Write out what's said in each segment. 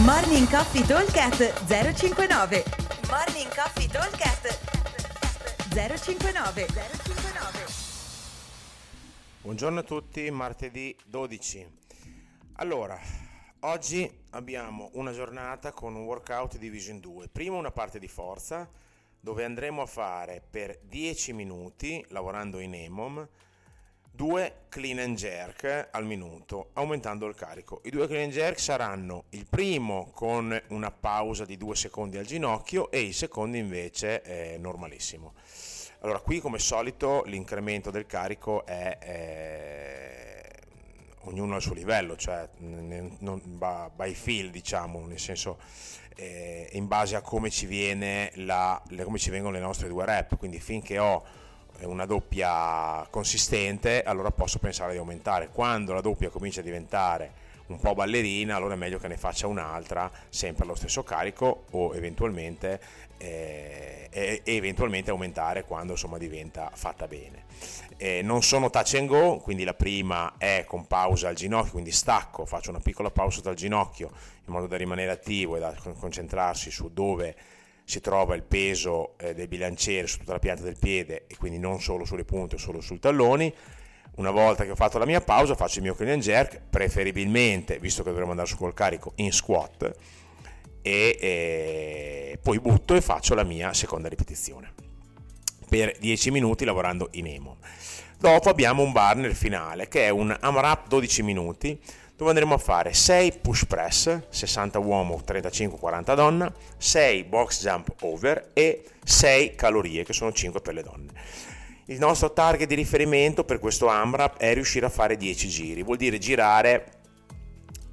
Morning Coffee Talkcast 059 Morning Coffee Talkcast 059 059 Buongiorno a tutti, martedì 12. Allora, oggi abbiamo una giornata con un workout diviso in due. Prima una parte di forza dove andremo a fare per 10 minuti, lavorando in EMOM, due clean and jerk al minuto, aumentando il carico. I due clean and jerk saranno il primo con una pausa di due secondi al ginocchio e il secondo invece è normalissimo. Allora, qui come solito l'incremento del carico è... è ognuno al suo livello, cioè non, by feel diciamo, nel senso eh, in base a come ci, la, come ci vengono le nostre due rep, quindi finché ho una doppia consistente, allora posso pensare di aumentare. Quando la doppia comincia a diventare un po' ballerina, allora è meglio che ne faccia un'altra sempre allo stesso carico o eventualmente, eh, e, eventualmente aumentare quando insomma diventa fatta bene. Eh, non sono touch and go, quindi la prima è con pausa al ginocchio, quindi stacco, faccio una piccola pausa dal ginocchio in modo da rimanere attivo e da concentrarsi su dove si trova il peso eh, del bilanciere su tutta la pianta del piede e quindi non solo sulle punte o solo sui talloni. Una volta che ho fatto la mia pausa faccio il mio clean and jerk, preferibilmente, visto che dovremo andare su col carico, in squat e eh, poi butto e faccio la mia seconda ripetizione per 10 minuti lavorando in emo. Dopo abbiamo un bar nel finale che è un AMRAP 12 minuti dove andremo a fare 6 push press, 60 uomo, 35-40 donna, 6 box jump over e 6 calorie che sono 5 per le donne. Il nostro target di riferimento per questo AMRAP è riuscire a fare 10 giri, vuol dire girare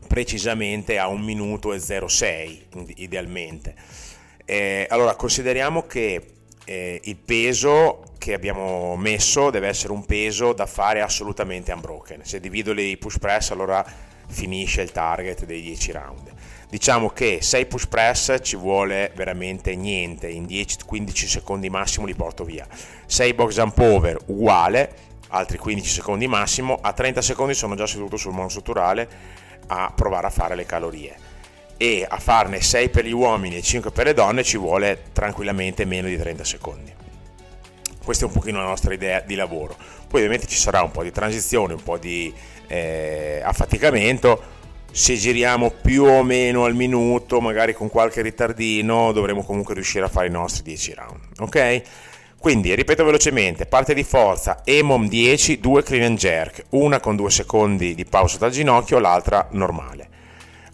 precisamente a 1 minuto e 06 idealmente. Eh, allora consideriamo che eh, il peso che abbiamo messo deve essere un peso da fare assolutamente unbroken. Se divido i push press allora finisce il target dei 10 round. Diciamo che 6 push press ci vuole veramente niente, in 10-15 secondi massimo li porto via. 6 box jump over uguale, altri 15 secondi massimo, a 30 secondi sono già seduto sul monostrutturale a provare a fare le calorie e a farne 6 per gli uomini e 5 per le donne ci vuole tranquillamente meno di 30 secondi. Questa è un pochino la nostra idea di lavoro. Poi ovviamente ci sarà un po' di transizione, un po' di eh, affaticamento. Se giriamo più o meno al minuto, magari con qualche ritardino, dovremo comunque riuscire a fare i nostri 10 round. Ok? Quindi, ripeto velocemente, parte di forza, EMOM 10, 2 clean and jerk, una con 2 secondi di pausa dal ginocchio, l'altra normale,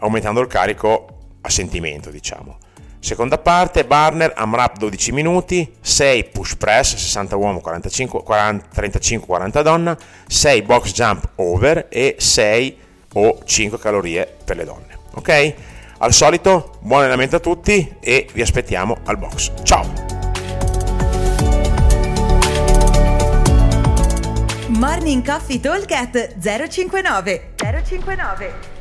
aumentando il carico a sentimento, diciamo. Seconda parte, Barner, AMRAP 12 minuti, 6 push press, 60 uomo, 35-40 donna, 6 box jump over e 6 o 5 calorie per le donne. Ok? Al solito, buon allenamento a tutti e vi aspettiamo al box. Ciao! Morning Coffee Talk 059 059